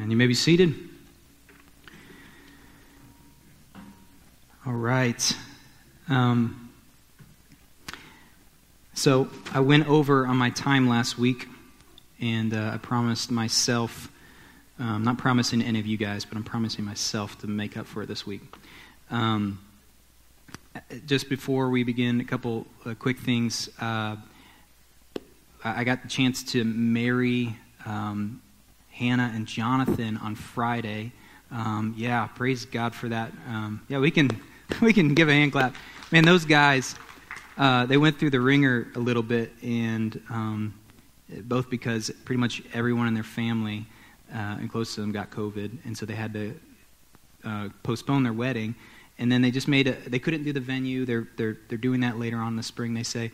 And you may be seated. All right. Um, so I went over on my time last week, and uh, I promised myself, um, not promising any of you guys, but I'm promising myself to make up for it this week. Um, just before we begin, a couple uh, quick things. Uh, I got the chance to marry um, Hannah and Jonathan on Friday. Um, yeah, praise God for that. Um, yeah, we can we can give a hand clap. Man, those guys, uh, they went through the ringer a little bit, and um, both because pretty much everyone in their family uh, and close to them got COVID, and so they had to uh, postpone their wedding. And then they just made a. They couldn't do the venue. They're they're they're doing that later on in the spring. They say,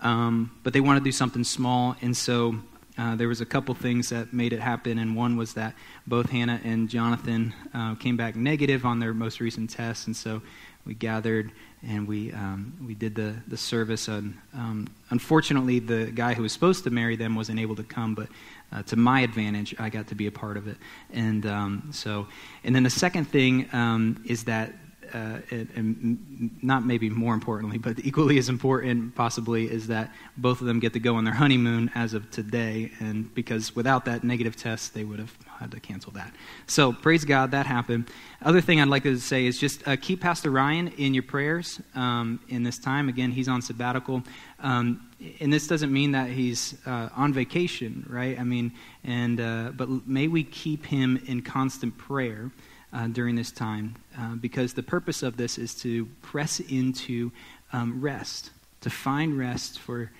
um, but they want to do something small, and so uh, there was a couple things that made it happen, and one was that both Hannah and Jonathan uh, came back negative on their most recent tests, and so we gathered and we um, we did the the service. And um, unfortunately, the guy who was supposed to marry them wasn't able to come, but uh, to my advantage, I got to be a part of it. And um, so, and then the second thing um, is that uh, and, and, not maybe more importantly, but equally as important possibly is that both of them get to go on their honeymoon as of today, and because without that negative test, they would have had to cancel that. So praise God that happened. Other thing I'd like to say is just uh, keep Pastor Ryan in your prayers um, in this time. Again, he's on sabbatical. Um, and this doesn't mean that he's uh, on vacation, right? I mean, and uh, but may we keep him in constant prayer uh, during this time uh, because the purpose of this is to press into um, rest, to find rest for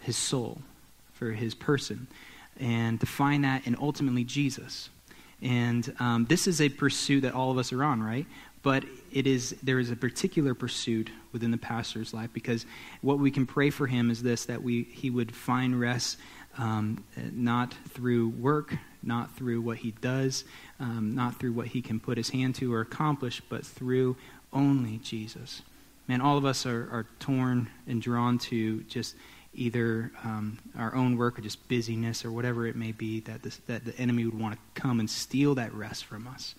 his soul, for his person, and to find that in ultimately Jesus. And um, this is a pursuit that all of us are on, right? But it is there is a particular pursuit within the pastor's life because what we can pray for him is this: that we he would find rest um, not through work, not through what he does, um, not through what he can put his hand to or accomplish, but through only Jesus. Man, all of us are, are torn and drawn to just either um, our own work or just busyness or whatever it may be that, this, that the enemy would want to come and steal that rest from us,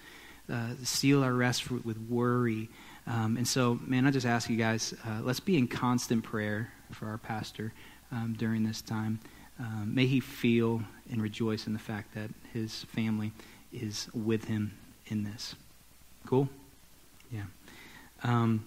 uh, steal our rest with worry. Um, and so, man, I just ask you guys, uh, let's be in constant prayer for our pastor um, during this time. Um, may he feel and rejoice in the fact that his family is with him in this. Cool? Yeah. Um,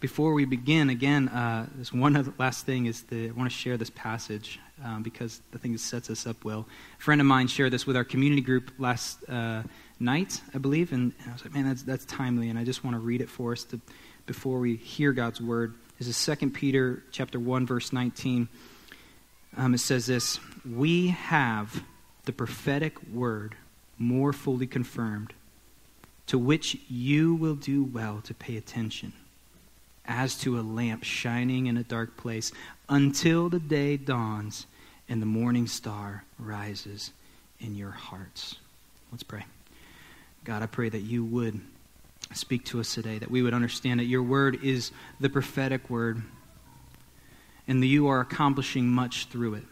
before we begin, again, uh, this one other last thing is the, I want to share this passage um, because the thing sets us up well. A friend of mine shared this with our community group last uh, night, I believe, and I was like, man, that's, that's timely, and I just want to read it for us to, before we hear God's word. This is 2 Peter chapter 1, verse 19. Um, it says this We have the prophetic word more fully confirmed, to which you will do well to pay attention, as to a lamp shining in a dark place, until the day dawns and the morning star rises in your hearts. Let's pray. God, I pray that you would speak to us today, that we would understand that your word is the prophetic word and that you are accomplishing much through it.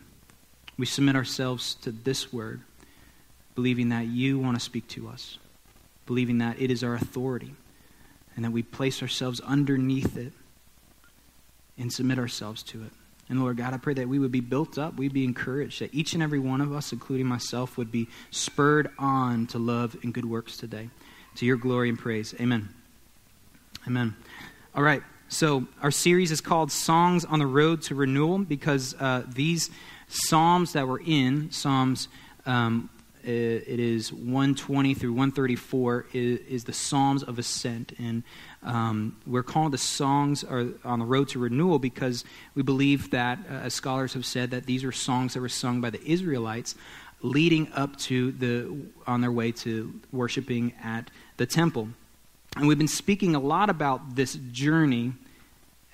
We submit ourselves to this word, believing that you want to speak to us, believing that it is our authority, and that we place ourselves underneath it and submit ourselves to it. And Lord God, I pray that we would be built up, we'd be encouraged, that each and every one of us, including myself, would be spurred on to love and good works today. To your glory and praise. Amen. Amen. All right. So, our series is called Songs on the Road to Renewal because uh, these Psalms that we're in, Psalms, um, it is 120 through 134, is, is the Psalms of Ascent. And um, we're called the Songs on the Road to Renewal because we believe that, uh, as scholars have said, that these are songs that were sung by the Israelites leading up to the, on their way to worshiping at the temple. And we've been speaking a lot about this journey,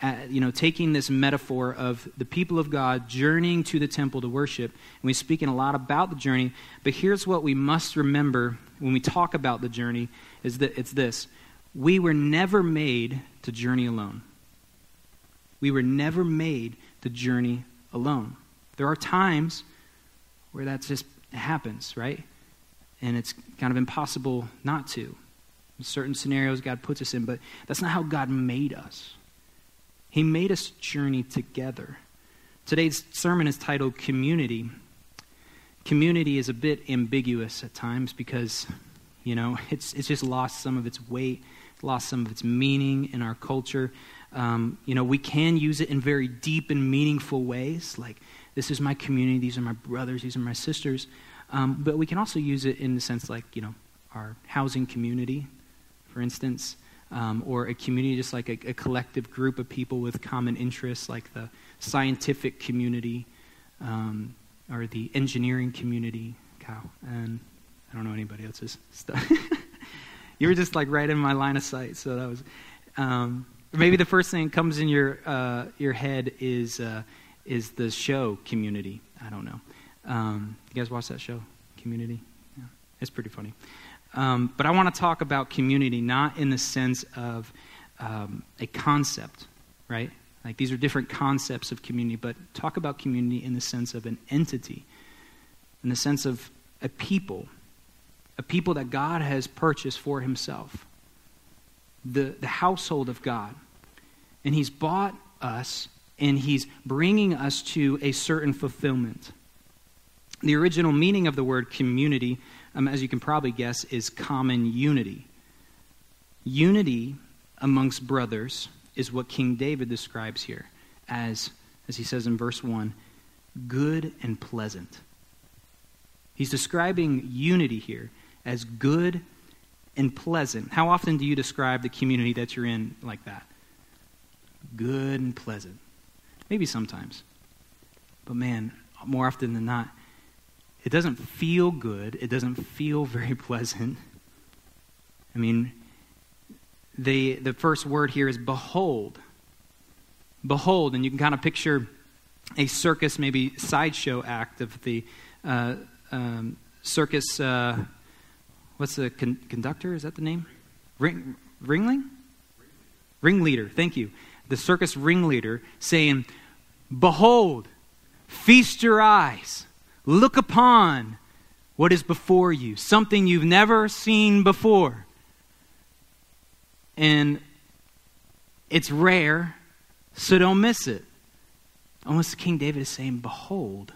uh, you know, taking this metaphor of the people of God journeying to the temple to worship. And we're speaking a lot about the journey. But here's what we must remember when we talk about the journey is that it's this. We were never made to journey alone. We were never made to journey alone. There are times where that just happens, right? and it's kind of impossible not to. In certain scenarios God puts us in, but that's not how God made us. He made us journey together. Today's sermon is titled Community. Community is a bit ambiguous at times because, you know, it's, it's just lost some of its weight, lost some of its meaning in our culture. Um, you know, we can use it in very deep and meaningful ways, like, this is my community, these are my brothers, these are my sisters. Um, but we can also use it in the sense like, you know, our housing community, for instance, um, or a community just like a, a, collective group of people with common interests, like the scientific community um, or the engineering community. Cow. And I don't know anybody else's stuff. you were just like right in my line of sight, so that was. Um, maybe the first thing that comes in your uh, your head is uh, is the show Community. I don't know. Um, you guys watch that show, Community? Yeah, it's pretty funny. Um, but I want to talk about community not in the sense of um, a concept, right? Like these are different concepts of community, but talk about community in the sense of an entity, in the sense of a people, a people that God has purchased for himself, the, the household of God. And he's bought us and he's bringing us to a certain fulfillment. The original meaning of the word community, um, as you can probably guess, is common unity. Unity amongst brothers is what King David describes here as, as he says in verse 1, good and pleasant. He's describing unity here as good and pleasant. How often do you describe the community that you're in like that? Good and pleasant. Maybe sometimes. But man, more often than not, it doesn't feel good. It doesn't feel very pleasant. I mean, the, the first word here is behold. Behold, and you can kind of picture a circus, maybe sideshow act of the uh, um, circus. Uh, what's the con- conductor? Is that the name? Ring, ringling? Ringleader. Thank you. The circus ringleader saying, Behold, feast your eyes, look upon what is before you, something you've never seen before. And it's rare, so don't miss it. Almost King David is saying, Behold,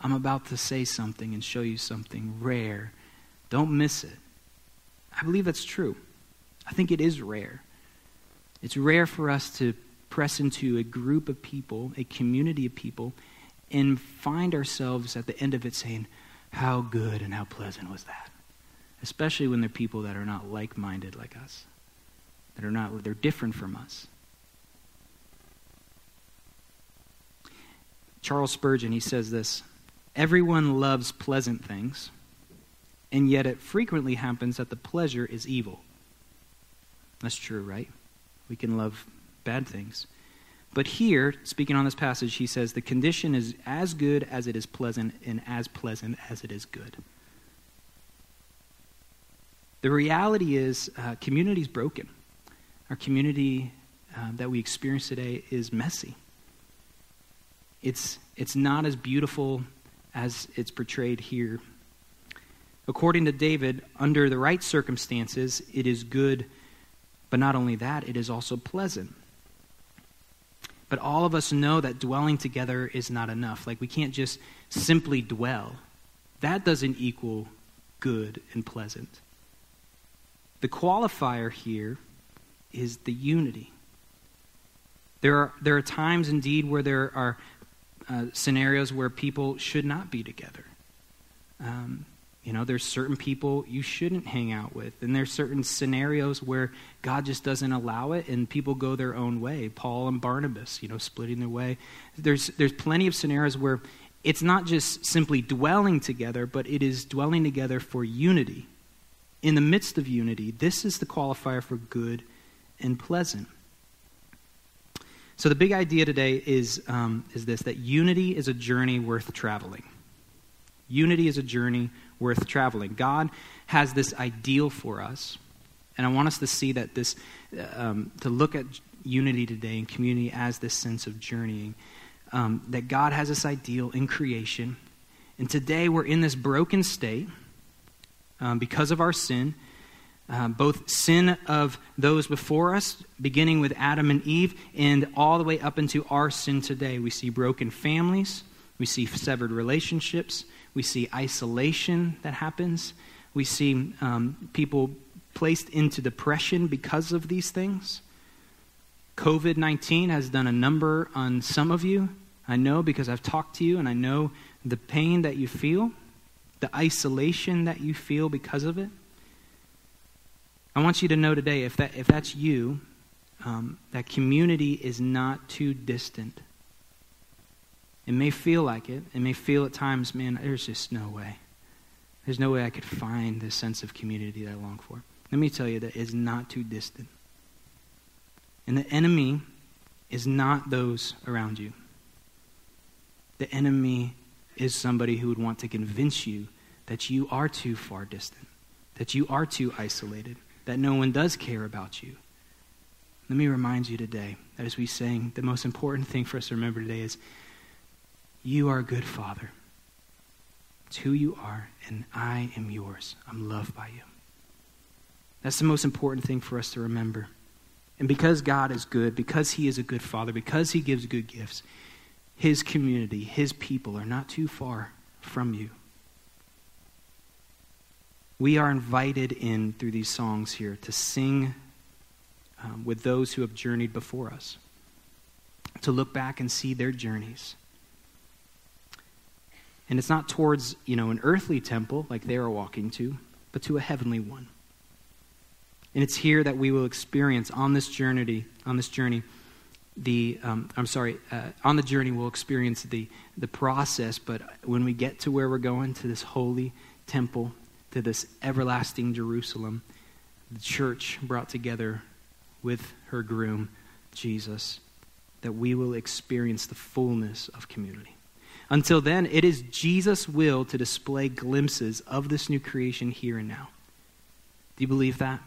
I'm about to say something and show you something rare. Don't miss it. I believe that's true. I think it is rare. It's rare for us to press into a group of people, a community of people, and find ourselves at the end of it saying, How good and how pleasant was that? Especially when they're people that are not like minded like us, that are not, they're different from us. Charles Spurgeon, he says this Everyone loves pleasant things, and yet it frequently happens that the pleasure is evil. That's true, right? We can love bad things. But here, speaking on this passage, he says the condition is as good as it is pleasant and as pleasant as it is good. The reality is, uh, community is broken. Our community uh, that we experience today is messy. It's, it's not as beautiful as it's portrayed here. According to David, under the right circumstances, it is good, but not only that, it is also pleasant. But all of us know that dwelling together is not enough. Like, we can't just simply dwell. That doesn't equal good and pleasant. The qualifier here is the unity. There are, there are times, indeed, where there are uh, scenarios where people should not be together. Um, you know, there's certain people you shouldn't hang out with, and there's certain scenarios where God just doesn't allow it, and people go their own way. Paul and Barnabas, you know, splitting their way. There's there's plenty of scenarios where it's not just simply dwelling together, but it is dwelling together for unity. In the midst of unity, this is the qualifier for good and pleasant. So the big idea today is um, is this: that unity is a journey worth traveling. Unity is a journey worth traveling. God has this ideal for us, and I want us to see that this, um, to look at unity today and community as this sense of journeying. Um, that God has this ideal in creation, and today we're in this broken state. um, because of our sin. Uh, both sin of those before us, beginning with Adam and Eve, and all the way up into our sin today. We see broken families, we see severed relationships, we see isolation that happens, we see um, people placed into depression because of these things. COVID 19 has done a number on some of you. I know because I've talked to you and I know the pain that you feel, the isolation that you feel because of it. I want you to know today if, that, if that's you, um, that community is not too distant. It may feel like it. It may feel at times, man, there's just no way. There's no way I could find this sense of community that I long for. Let me tell you that it's not too distant. And the enemy is not those around you. The enemy is somebody who would want to convince you that you are too far distant, that you are too isolated, that no one does care about you. Let me remind you today that as we sing, the most important thing for us to remember today is you are a good father. It's who you are, and I am yours. I'm loved by you. That's the most important thing for us to remember. And because God is good, because He is a good Father, because He gives good gifts, His community, His people are not too far from you. We are invited in through these songs here to sing um, with those who have journeyed before us, to look back and see their journeys. And it's not towards, you know, an earthly temple like they are walking to, but to a heavenly one. And it's here that we will experience on this journey, on this journey, the um, I'm sorry, uh, on the journey we'll experience the the process. But when we get to where we're going to this holy temple, to this everlasting Jerusalem, the church brought together with her groom, Jesus, that we will experience the fullness of community. Until then, it is Jesus' will to display glimpses of this new creation here and now. Do you believe that?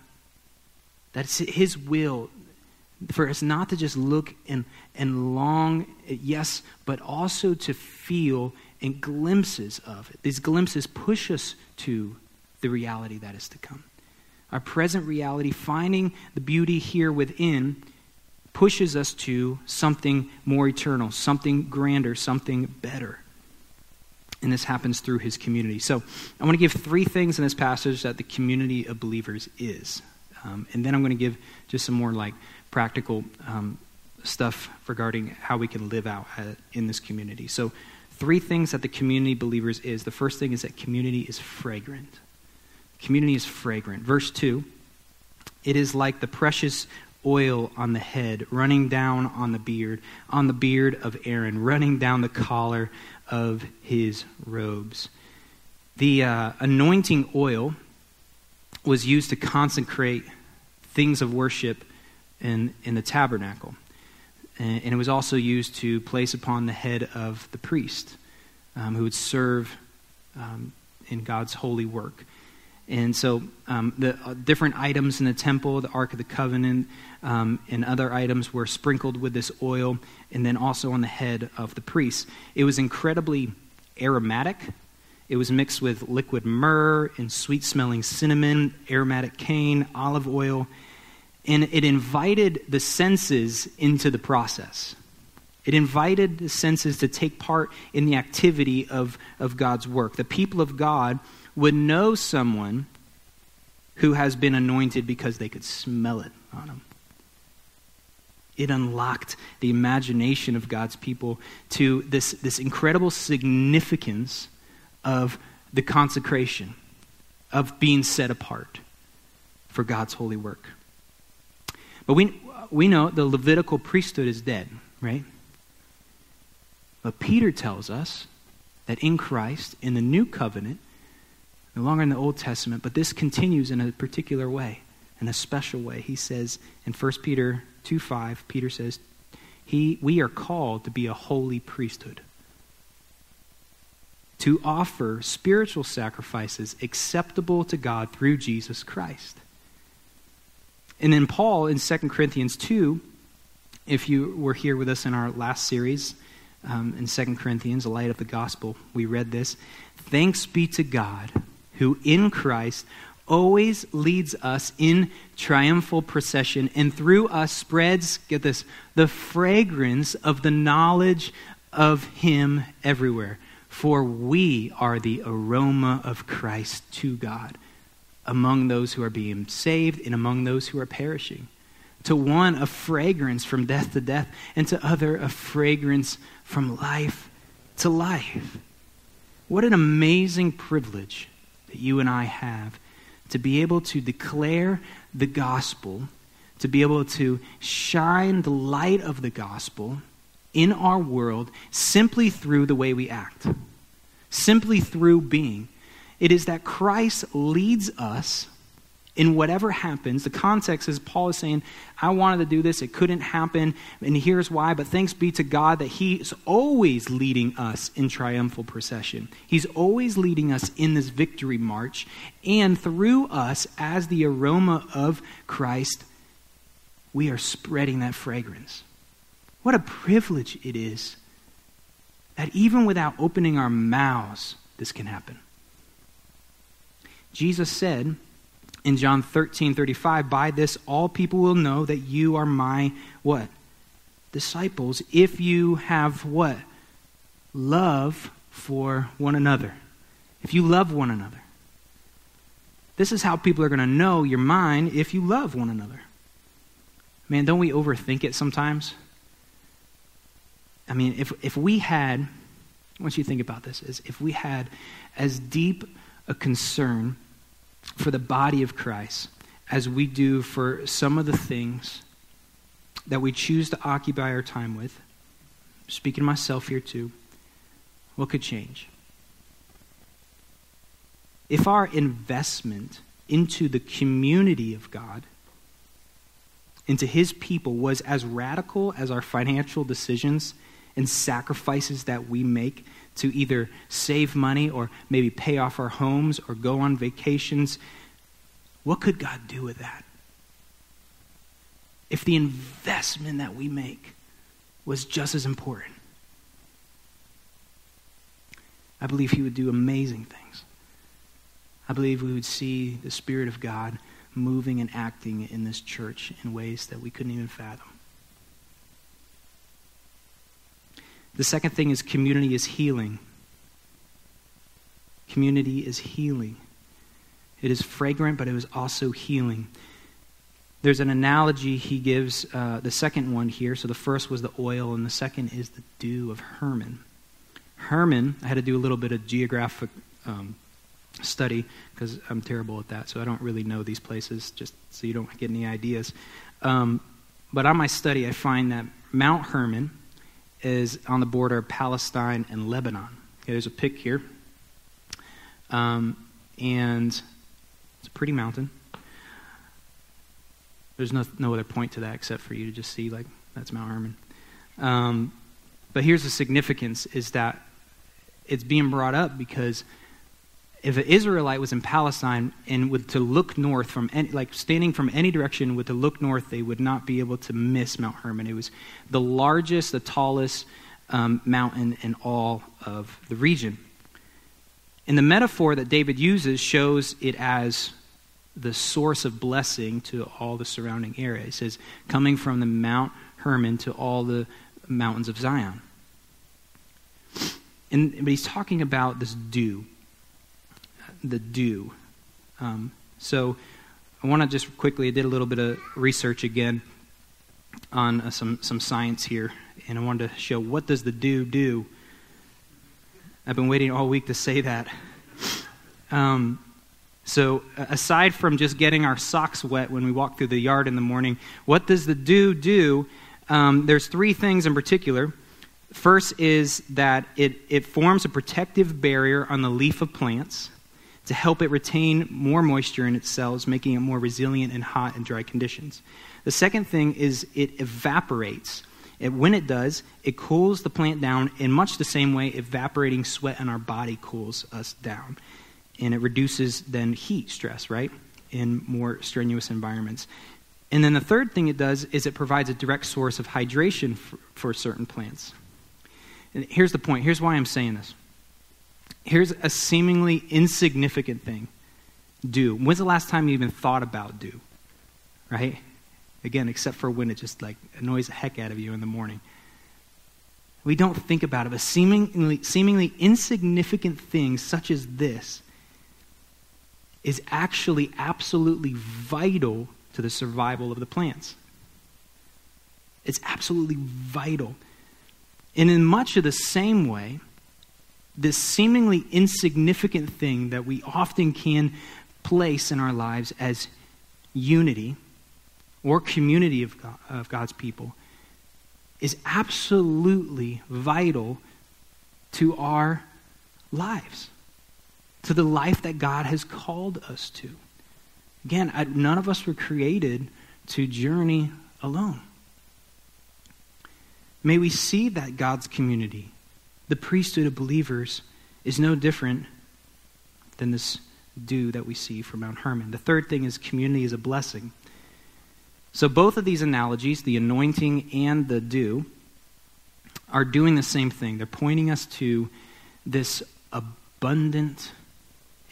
That's His will for us not to just look and, and long, yes, but also to feel and glimpses of it. These glimpses push us to the reality that is to come. Our present reality, finding the beauty here within, pushes us to something more eternal, something grander, something better. And this happens through his community. So I want to give three things in this passage that the community of believers is. Um, and then I'm going to give just some more like practical um, stuff regarding how we can live out uh, in this community. So, three things that the community believers is. The first thing is that community is fragrant. Community is fragrant. Verse 2 it is like the precious oil on the head, running down on the beard, on the beard of Aaron, running down the collar of his robes. The uh, anointing oil was used to consecrate things of worship in, in the tabernacle. And, it was also used to place upon the head of the priest um, who would serve um, in God's holy work. And so um, the uh, different items in the temple, the Ark of the Covenant, um, and other items were sprinkled with this oil, and then also on the head of the priest. It was incredibly aromatic it was mixed with liquid myrrh and sweet smelling cinnamon, aromatic cane, olive oil, and it invited the senses into the process. It invited the senses to take part in the activity of, of God's work. The people of God would know someone who has been anointed because they could smell it on them. It unlocked the imagination of God's people to this, this incredible significance of the consecration, of being set apart for God's holy work. But we, we know the Levitical priesthood is dead, right? But Peter tells us that in Christ, in the new covenant, no longer in the Old Testament, but this continues in a particular way, in a special way. He says in 1 Peter 2 5, Peter says, he, We are called to be a holy priesthood to offer spiritual sacrifices acceptable to God through Jesus Christ. And then Paul in 2 Corinthians 2, if you were here with us in our last series um, in 2 Corinthians, the light of the gospel, we read this. Thanks be to God who in Christ always leads us in triumphal procession and through us spreads, get this, the fragrance of the knowledge of Him everywhere. For we are the aroma of Christ to God among those who are being saved and among those who are perishing. To one, a fragrance from death to death, and to other, a fragrance from life to life. What an amazing privilege that you and I have to be able to declare the gospel, to be able to shine the light of the gospel in our world simply through the way we act, simply through being. It is that Christ leads us in whatever happens. The context is Paul is saying, I wanted to do this, it couldn't happen, and here's why. But thanks be to God that He is always leading us in triumphal procession. He's always leading us in this victory march, and through us, as the aroma of Christ, we are spreading that fragrance. What a privilege it is that even without opening our mouths, this can happen. Jesus said in John 13 35, By this all people will know that you are my what? Disciples, if you have what? Love for one another. If you love one another. This is how people are going to know you're mine if you love one another. Man, don't we overthink it sometimes? I mean, if, if we had, once you think about this, is if we had as deep a concern for the body of Christ as we do for some of the things that we choose to occupy our time with, speaking to myself here too, what could change? If our investment into the community of God, into His people, was as radical as our financial decisions and sacrifices that we make to either save money or maybe pay off our homes or go on vacations, what could God do with that? If the investment that we make was just as important, I believe He would do amazing things. I believe we would see the Spirit of God moving and acting in this church in ways that we couldn't even fathom. The second thing is community is healing. Community is healing. It is fragrant, but it was also healing. There's an analogy he gives, uh, the second one here. So the first was the oil, and the second is the dew of Hermon. Hermon, I had to do a little bit of geographic um, study because I'm terrible at that, so I don't really know these places, just so you don't get any ideas. Um, but on my study, I find that Mount Hermon is on the border of Palestine and Lebanon. Okay, there's a pic here. Um, and it's a pretty mountain. There's no, no other point to that except for you to just see, like, that's Mount Hermon. Um, but here's the significance is that it's being brought up because if an Israelite was in Palestine and would to look north from any, like standing from any direction would to look north, they would not be able to miss Mount Hermon. It was the largest, the tallest um, mountain in all of the region. And the metaphor that David uses shows it as the source of blessing to all the surrounding area. He says, coming from the Mount Hermon to all the mountains of Zion. And, but he's talking about this dew the dew. Um, so I want to just quickly, I did a little bit of research again on uh, some, some science here, and I wanted to show what does the dew do. I've been waiting all week to say that. Um, so, aside from just getting our socks wet when we walk through the yard in the morning, what does the dew do? Um, there's three things in particular. First is that it, it forms a protective barrier on the leaf of plants to help it retain more moisture in its cells, making it more resilient in hot and dry conditions. The second thing is it evaporates. It, when it does, it cools the plant down in much the same way evaporating sweat in our body cools us down. And it reduces then heat stress, right, in more strenuous environments. And then the third thing it does is it provides a direct source of hydration for, for certain plants. And here's the point. Here's why I'm saying this Here's a seemingly insignificant thing dew. When's the last time you even thought about dew? Right? Again, except for when it just like annoys the heck out of you in the morning. We don't think about it, but seemingly, seemingly insignificant things such as this is actually absolutely vital to the survival of the plants. It's absolutely vital. And in much of the same way, this seemingly insignificant thing that we often can place in our lives as unity or community of, God, of God's people is absolutely vital to our lives, to the life that God has called us to. Again, I, none of us were created to journey alone. May we see that God's community, the priesthood of believers, is no different than this dew that we see from Mount Hermon. The third thing is community is a blessing. So, both of these analogies, the anointing and the dew, are doing the same thing. They're pointing us to this abundant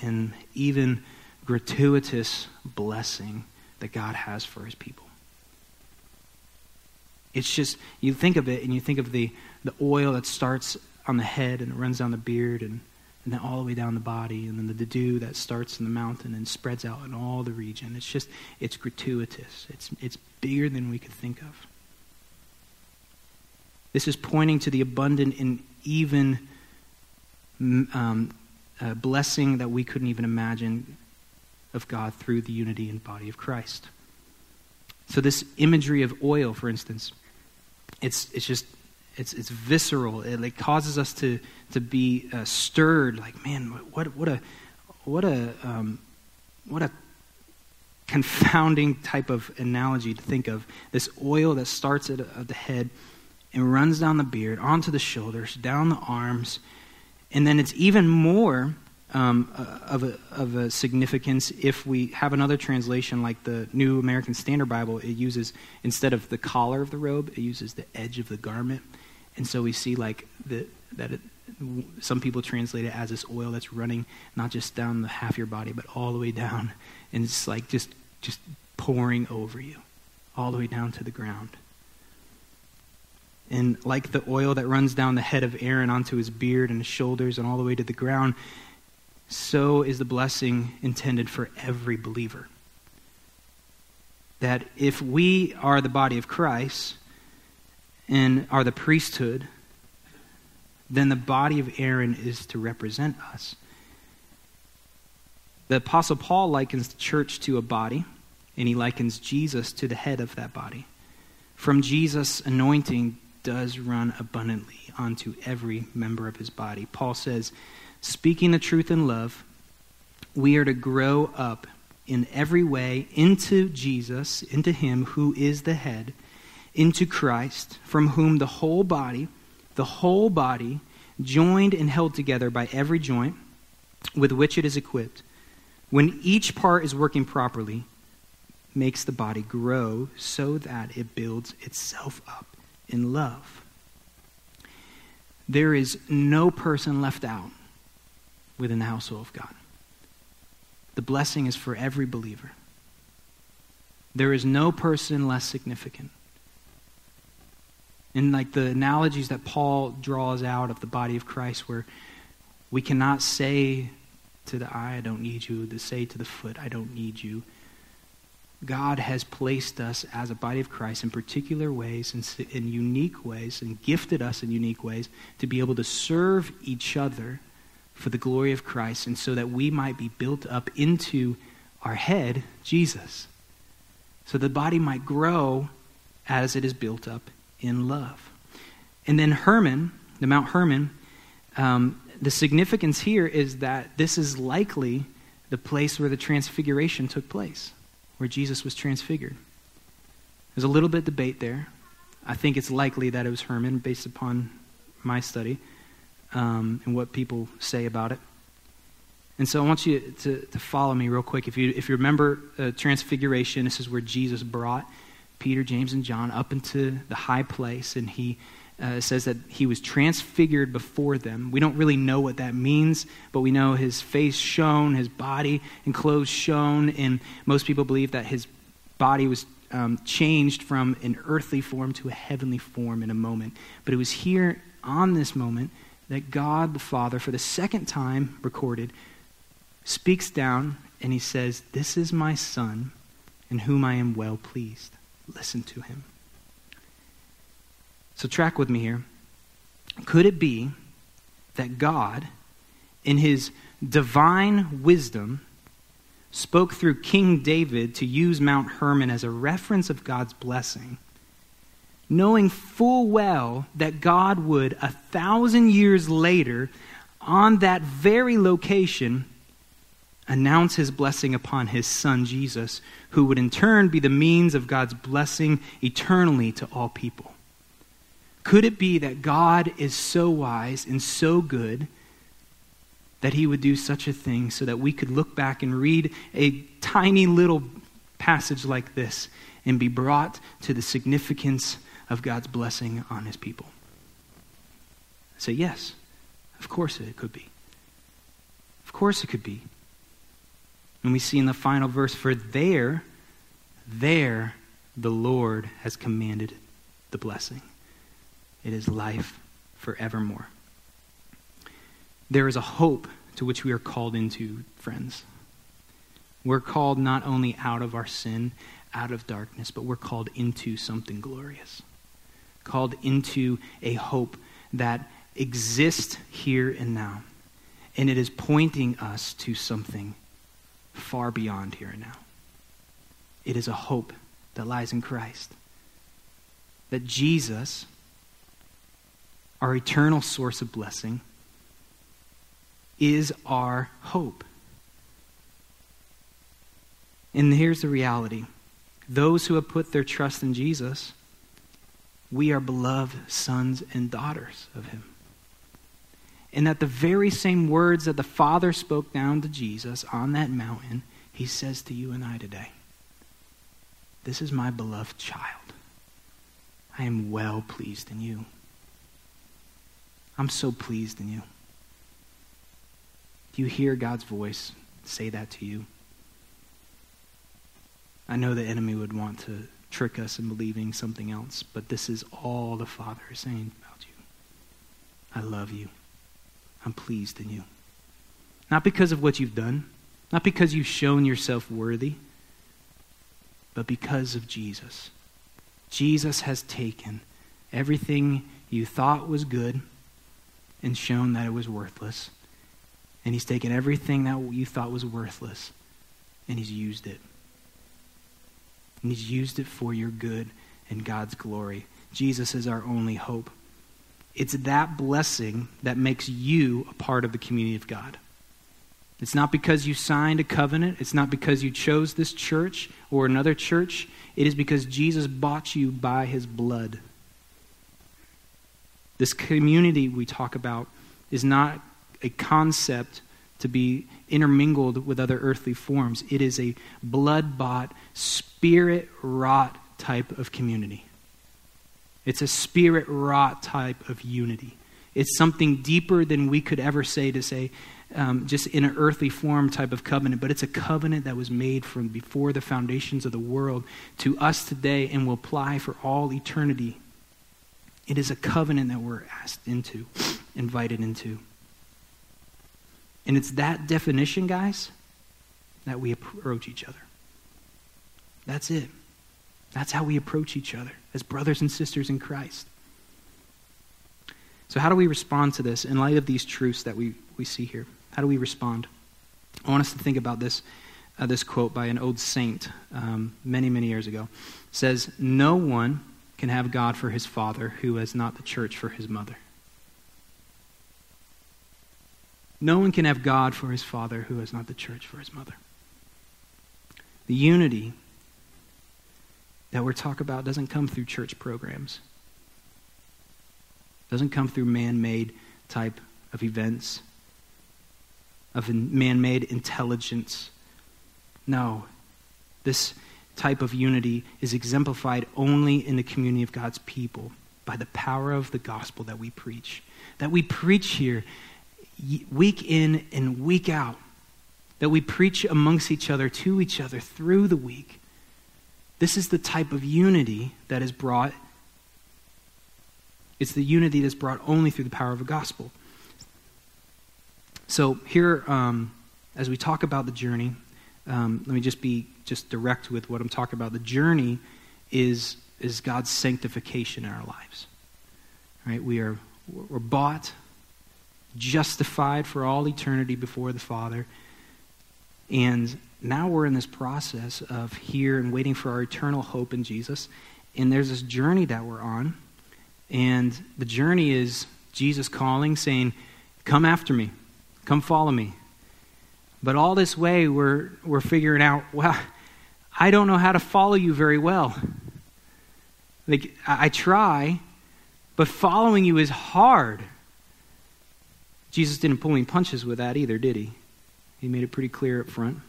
and even gratuitous blessing that God has for his people. It's just, you think of it and you think of the, the oil that starts on the head and it runs down the beard and and then all the way down the body, and then the, the dew that starts in the mountain and spreads out in all the region. It's just, it's gratuitous. It's, it's bigger than we could think of. This is pointing to the abundant and even um, uh, blessing that we couldn't even imagine of God through the unity and body of Christ. So, this imagery of oil, for instance, it's, it's just it's, it's visceral. It like causes us to, to be uh, stirred. Like, man, what, what a, what a, um, what a confounding type of analogy to think of. This oil that starts at, at the head and runs down the beard, onto the shoulders, down the arms, and then it's even more um, uh, of, a, of a significance if we have another translation like the New American Standard Bible. It uses, instead of the collar of the robe, it uses the edge of the garment. And so we see like the, that it, some people translate it as this oil that's running not just down the half your body, but all the way down, and it's like just just pouring over you, all the way down to the ground. And like the oil that runs down the head of Aaron onto his beard and his shoulders and all the way to the ground, so is the blessing intended for every believer. That if we are the body of Christ, and are the priesthood, then the body of Aaron is to represent us. The Apostle Paul likens the church to a body, and he likens Jesus to the head of that body. From Jesus, anointing does run abundantly onto every member of his body. Paul says, speaking the truth in love, we are to grow up in every way into Jesus, into him who is the head into Christ, from whom the whole body, the whole body, joined and held together by every joint with which it is equipped, when each part is working properly, makes the body grow so that it builds itself up in love. There is no person left out within the household of God. The blessing is for every believer. There is no person less significant. And like the analogies that Paul draws out of the body of Christ, where we cannot say to the eye, I don't need you, to say to the foot, I don't need you. God has placed us as a body of Christ in particular ways, in, in unique ways, and gifted us in unique ways to be able to serve each other for the glory of Christ, and so that we might be built up into our head, Jesus. So the body might grow as it is built up in love. And then Hermon, the Mount Hermon, um, the significance here is that this is likely the place where the transfiguration took place, where Jesus was transfigured. There's a little bit of debate there. I think it's likely that it was Hermon, based upon my study um, and what people say about it. And so I want you to, to follow me real quick. If you, if you remember uh, Transfiguration, this is where Jesus brought Peter, James, and John up into the high place, and he uh, says that he was transfigured before them. We don't really know what that means, but we know his face shone, his body and clothes shone, and most people believe that his body was um, changed from an earthly form to a heavenly form in a moment. But it was here on this moment that God the Father, for the second time recorded, speaks down and he says, This is my Son, in whom I am well pleased. Listen to him. So, track with me here. Could it be that God, in his divine wisdom, spoke through King David to use Mount Hermon as a reference of God's blessing, knowing full well that God would, a thousand years later, on that very location, announce his blessing upon his son Jesus, who would in turn be the means of God's blessing eternally to all people? Could it be that God is so wise and so good that he would do such a thing so that we could look back and read a tiny little passage like this and be brought to the significance of God's blessing on his people? Say, yes, of course it could be. Of course it could be. And we see in the final verse, for there, there the Lord has commanded the blessing. It is life forevermore. There is a hope to which we are called into, friends. We're called not only out of our sin, out of darkness, but we're called into something glorious. Called into a hope that exists here and now. And it is pointing us to something far beyond here and now. It is a hope that lies in Christ. That Jesus our eternal source of blessing, is our hope. And here's the reality those who have put their trust in Jesus, we are beloved sons and daughters of Him. And that the very same words that the Father spoke down to Jesus on that mountain, He says to you and I today This is my beloved child. I am well pleased in you. I'm so pleased in you. Do you hear God's voice say that to you? I know the enemy would want to trick us in believing something else, but this is all the Father is saying about you. I love you. I'm pleased in you. Not because of what you've done, not because you've shown yourself worthy, but because of Jesus. Jesus has taken everything you thought was good and shown that it was worthless. And he's taken everything that you thought was worthless and he's used it. And he's used it for your good and God's glory. Jesus is our only hope. It's that blessing that makes you a part of the community of God. It's not because you signed a covenant. It's not because you chose this church or another church. It is because Jesus bought you by his blood. This community we talk about is not a concept to be intermingled with other earthly forms. It is a blood bought, spirit wrought type of community. It's a spirit wrought type of unity. It's something deeper than we could ever say to say, um, just in an earthly form type of covenant, but it's a covenant that was made from before the foundations of the world to us today and will apply for all eternity. It is a covenant that we're asked into, invited into. And it's that definition, guys, that we approach each other. That's it. That's how we approach each other as brothers and sisters in Christ. So, how do we respond to this in light of these truths that we, we see here? How do we respond? I want us to think about this, uh, this quote by an old saint um, many, many years ago. It says, No one can have God for his father who has not the church for his mother. No one can have God for his father who has not the church for his mother. The unity that we're talking about doesn't come through church programs. Doesn't come through man-made type of events, of man-made intelligence. No. This type of unity is exemplified only in the community of God's people by the power of the gospel that we preach. That we preach here week in and week out. That we preach amongst each other, to each other, through the week. This is the type of unity that is brought. It's the unity that's brought only through the power of the gospel. So, here, um, as we talk about the journey, um, let me just be just direct with what I'm talking about. The journey is, is God's sanctification in our lives. Right? We are we're bought, justified for all eternity before the Father. And now we're in this process of here and waiting for our eternal hope in Jesus. And there's this journey that we're on. And the journey is Jesus calling, saying, Come after me, come follow me. But all this way, we're, we're figuring out, well, I don't know how to follow you very well. Like, I try, but following you is hard. Jesus didn't pull any punches with that either, did he? He made it pretty clear up front.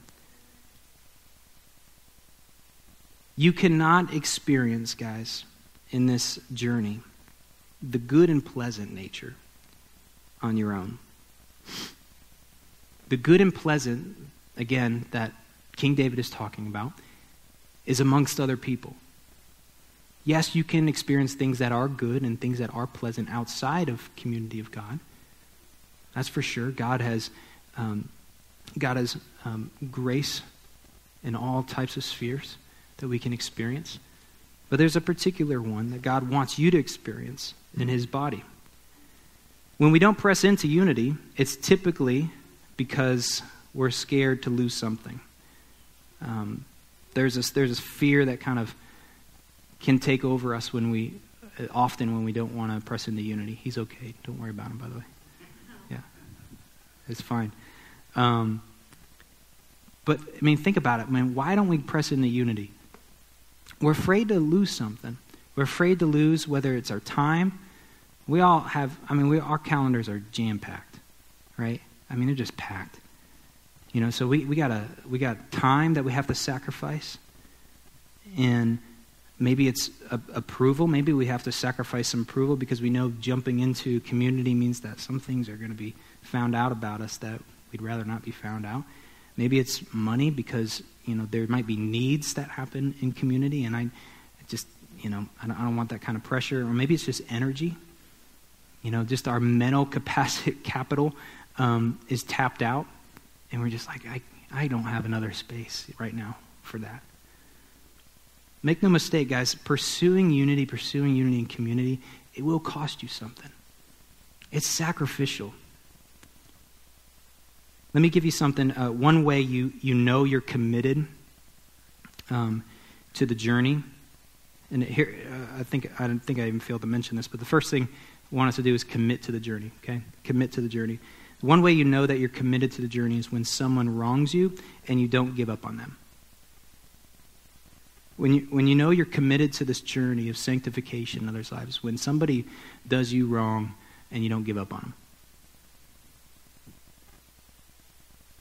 You cannot experience, guys, in this journey, the good and pleasant nature on your own. The good and pleasant, again, that King David is talking about, is amongst other people. Yes, you can experience things that are good and things that are pleasant outside of community of God. That's for sure. God has, um, God has um, grace in all types of spheres that we can experience. But there's a particular one that God wants you to experience in His body. When we don't press into unity, it's typically because we're scared to lose something. Um, there's this there's this fear that kind of can take over us when we often when we don't want to press into unity. He's okay. Don't worry about him, by the way. Yeah, it's fine. Um, but I mean, think about it, man. Why don't we press into unity? We're afraid to lose something. We're afraid to lose whether it's our time. We all have. I mean, we, our calendars are jam packed, right? I mean, they're just packed. You know, so we, we got a we got time that we have to sacrifice. And maybe it's a, approval. Maybe we have to sacrifice some approval because we know jumping into community means that some things are going to be found out about us that we'd rather not be found out. Maybe it's money because you know there might be needs that happen in community, and I just you know I don't, I don't want that kind of pressure. Or maybe it's just energy. You know, just our mental capacity capital um, is tapped out and we're just like, I, I don't have another space right now for that. Make no mistake, guys, pursuing unity, pursuing unity in community, it will cost you something. It's sacrificial. Let me give you something. Uh, one way you, you know you're committed um, to the journey, and here uh, I think I don't think I even failed to mention this, but the first thing I want us to do is commit to the journey. Okay, commit to the journey. One way you know that you're committed to the journey is when someone wrongs you and you don't give up on them. When you, when you know you're committed to this journey of sanctification in others' lives, when somebody does you wrong and you don't give up on them.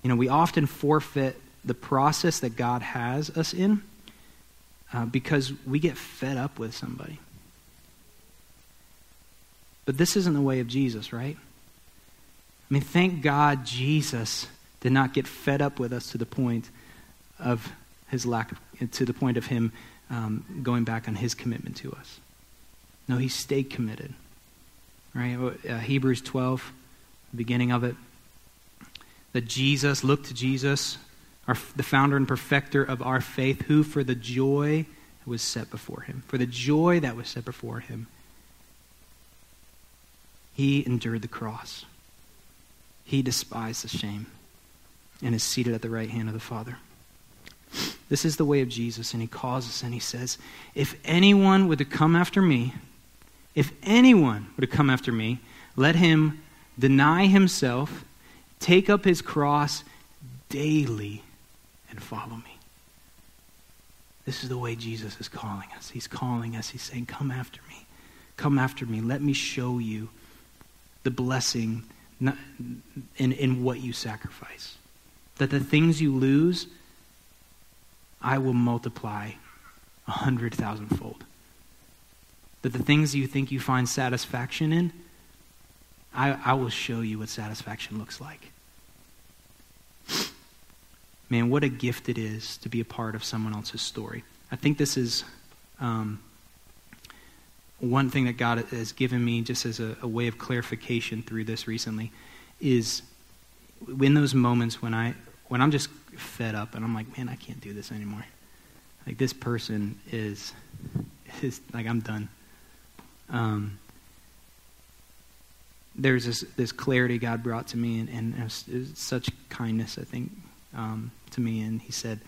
You know, we often forfeit the process that God has us in uh, because we get fed up with somebody. But this isn't the way of Jesus, right? I mean, thank God Jesus did not get fed up with us to the point of his lack of, to the point of him um, going back on his commitment to us. No, he stayed committed. Right? Uh, Hebrews 12, beginning of it, that Jesus, look to Jesus, our, the founder and perfecter of our faith, who for the joy was set before him, for the joy that was set before him, he endured the cross he despised the shame and is seated at the right hand of the Father. This is the way of Jesus, and he calls us and he says, If anyone were to come after me, if anyone were to come after me, let him deny himself, take up his cross daily, and follow me. This is the way Jesus is calling us. He's calling us. He's saying, Come after me. Come after me. Let me show you the blessing in, in what you sacrifice. That the things you lose, I will multiply a hundred thousand fold. that the things you think you find satisfaction in, I, I will show you what satisfaction looks like. Man, what a gift it is to be a part of someone else's story. I think this is um, one thing that God has given me just as a, a way of clarification through this recently is in those moments when I when I'm just fed up and I'm like, man, I can't do this anymore. Like this person is is like I'm done. Um, there's this this clarity God brought to me and, and it was, it was such kindness I think um, to me and He said,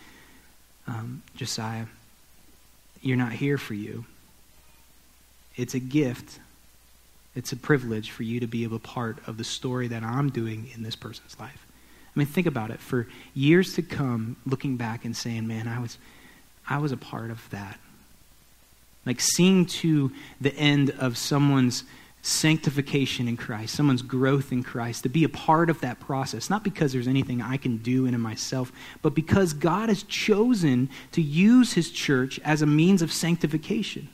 um, Josiah, you're not here for you. It's a gift. It's a privilege for you to be a part of the story that I'm doing in this person's life. I mean, think about it. For years to come, looking back and saying, man, I was, I was a part of that. Like seeing to the end of someone's sanctification in Christ, someone's growth in Christ, to be a part of that process, not because there's anything I can do in myself, but because God has chosen to use his church as a means of sanctification.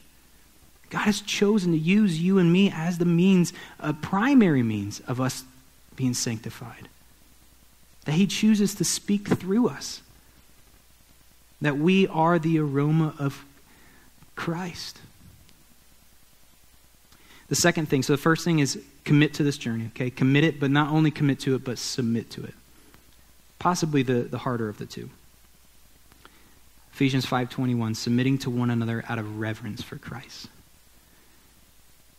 God has chosen to use you and me as the means, a primary means of us being sanctified. That he chooses to speak through us. That we are the aroma of Christ. The second thing, so the first thing is commit to this journey, okay? Commit it, but not only commit to it, but submit to it. Possibly the, the harder of the two. Ephesians 5:21 submitting to one another out of reverence for Christ.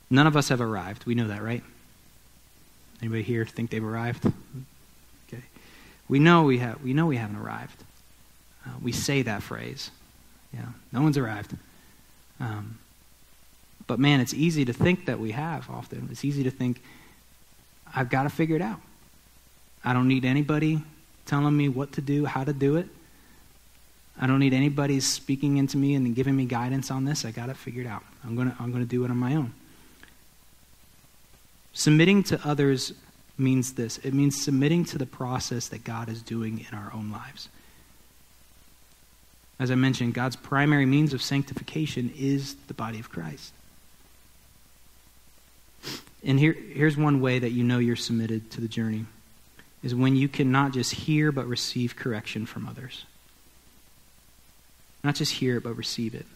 None of us have arrived. We know that, right? Anybody here think they've arrived? Okay. We know we have we know we haven't arrived. Uh, we say that phrase. Yeah, no one's arrived. Um, but man, it's easy to think that we have often. It's easy to think, I've got to figure it out. I don't need anybody telling me what to do, how to do it. I don't need anybody speaking into me and giving me guidance on this. I got it figured out. I'm going to I'm going to do it on my own. Submitting to others means this it means submitting to the process that God is doing in our own lives. As I mentioned, God's primary means of sanctification is the body of Christ. And here, here's one way that you know you're submitted to the journey is when you can not just hear but receive correction from others. Not just hear it, but receive it.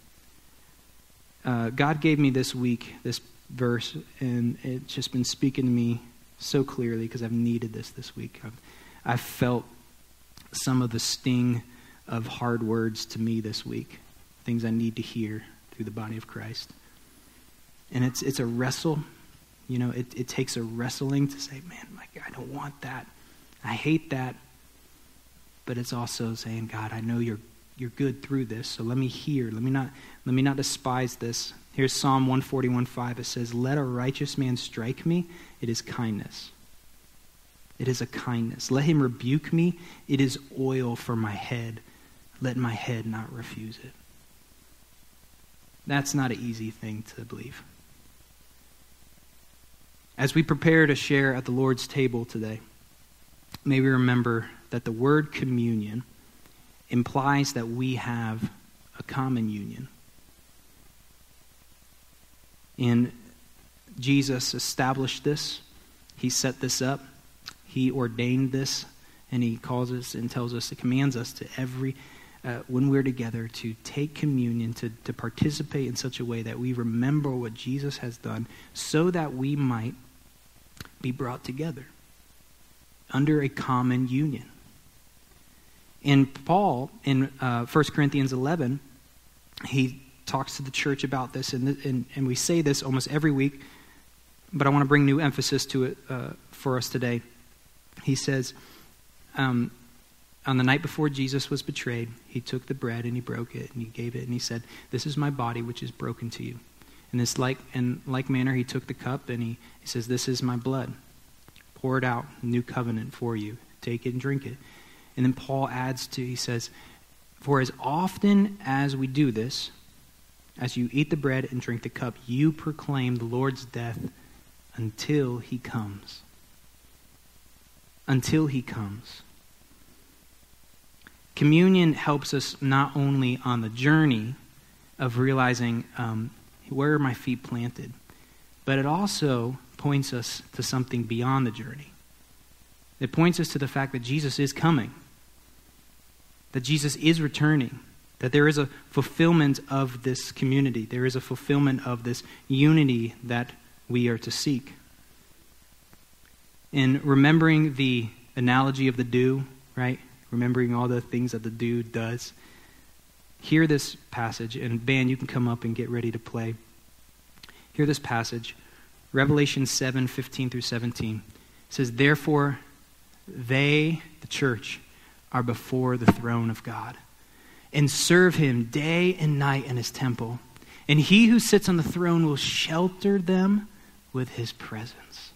Uh, God gave me this week this verse, and it's just been speaking to me so clearly because I've needed this this week. I've, I've felt some of the sting of hard words to me this week, things I need to hear through the body of Christ. And it's, it's a wrestle you know, it, it takes a wrestling to say, man, like, I don't want that. I hate that. But it's also saying, God, I know you're, you're good through this, so let me hear. Let me not, let me not despise this. Here's Psalm 141.5. It says, Let a righteous man strike me. It is kindness. It is a kindness. Let him rebuke me. It is oil for my head. Let my head not refuse it. That's not an easy thing to believe. As we prepare to share at the Lord's table today, may we remember that the word communion implies that we have a common union. And Jesus established this, He set this up, He ordained this, and He calls us and tells us, it commands us to every. Uh, when we're together, to take communion, to, to participate in such a way that we remember what Jesus has done, so that we might be brought together under a common union. In Paul, in uh, 1 Corinthians 11, he talks to the church about this, and, and, and we say this almost every week, but I want to bring new emphasis to it uh, for us today. He says, um, on the night before Jesus was betrayed, he took the bread and he broke it and he gave it and he said, This is my body which is broken to you. In this like in like manner, he took the cup and he, he says, This is my blood. Pour it out, new covenant for you. Take it and drink it. And then Paul adds to, he says, For as often as we do this, as you eat the bread and drink the cup, you proclaim the Lord's death until he comes. Until he comes. Communion helps us not only on the journey of realizing um, Where are my feet planted? But it also points us to something beyond the journey. It points us to the fact that Jesus is coming, that Jesus is returning, that there is a fulfillment of this community, there is a fulfillment of this unity that we are to seek. In remembering the analogy of the dew, right? Remembering all the things that the dew does. Hear this passage, and Ben, you can come up and get ready to play. Hear this passage, Revelation 7 15 through 17. It says, Therefore, they, the church, are before the throne of God and serve him day and night in his temple. And he who sits on the throne will shelter them with his presence.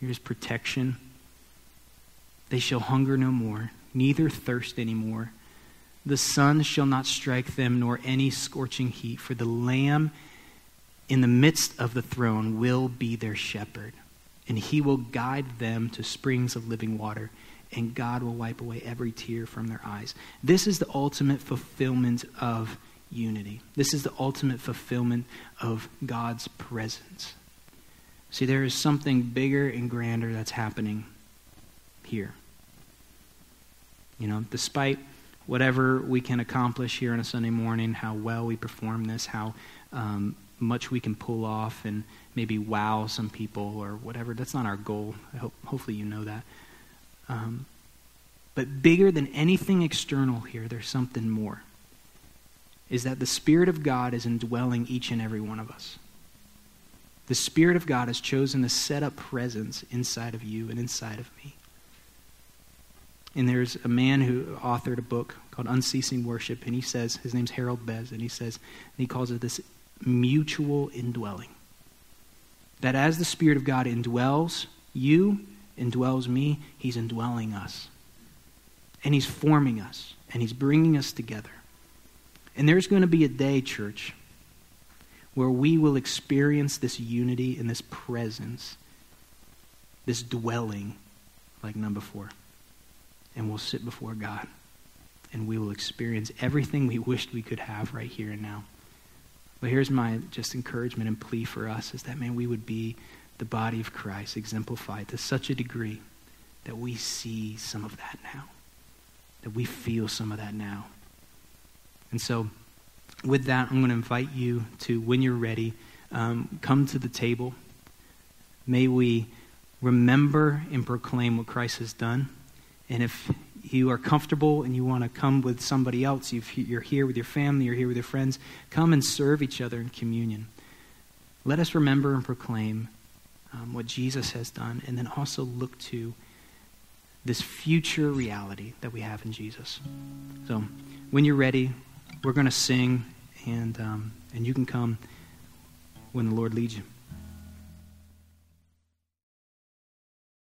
Here's protection. They shall hunger no more, neither thirst any more. The sun shall not strike them, nor any scorching heat, for the Lamb in the midst of the throne will be their shepherd, and he will guide them to springs of living water, and God will wipe away every tear from their eyes. This is the ultimate fulfillment of unity. This is the ultimate fulfillment of God's presence. See, there is something bigger and grander that's happening here. You know, despite whatever we can accomplish here on a Sunday morning, how well we perform this, how um, much we can pull off and maybe wow some people or whatever. That's not our goal. I hope, hopefully, you know that. Um, but bigger than anything external here, there's something more. Is that the Spirit of God is indwelling each and every one of us. The Spirit of God has chosen to set up presence inside of you and inside of me. And there's a man who authored a book called Unceasing Worship, and he says, his name's Harold Best, and he says, and he calls it this mutual indwelling. That as the Spirit of God indwells you, indwells me, He's indwelling us. And He's forming us, and He's bringing us together. And there's going to be a day, church, where we will experience this unity and this presence, this dwelling like none before. And we'll sit before God, and we will experience everything we wished we could have right here and now. But here's my just encouragement and plea for us is that, man, we would be the body of Christ exemplified to such a degree that we see some of that now, that we feel some of that now. And so, with that, I'm going to invite you to, when you're ready, um, come to the table. May we remember and proclaim what Christ has done. And if you are comfortable and you want to come with somebody else, you are here with your family, you're here with your friends, come and serve each other in communion. Let us remember and proclaim um, what Jesus has done, and then also look to this future reality that we have in Jesus. So, when you're ready, we're going to sing, and, um, and you can come when the Lord leads you.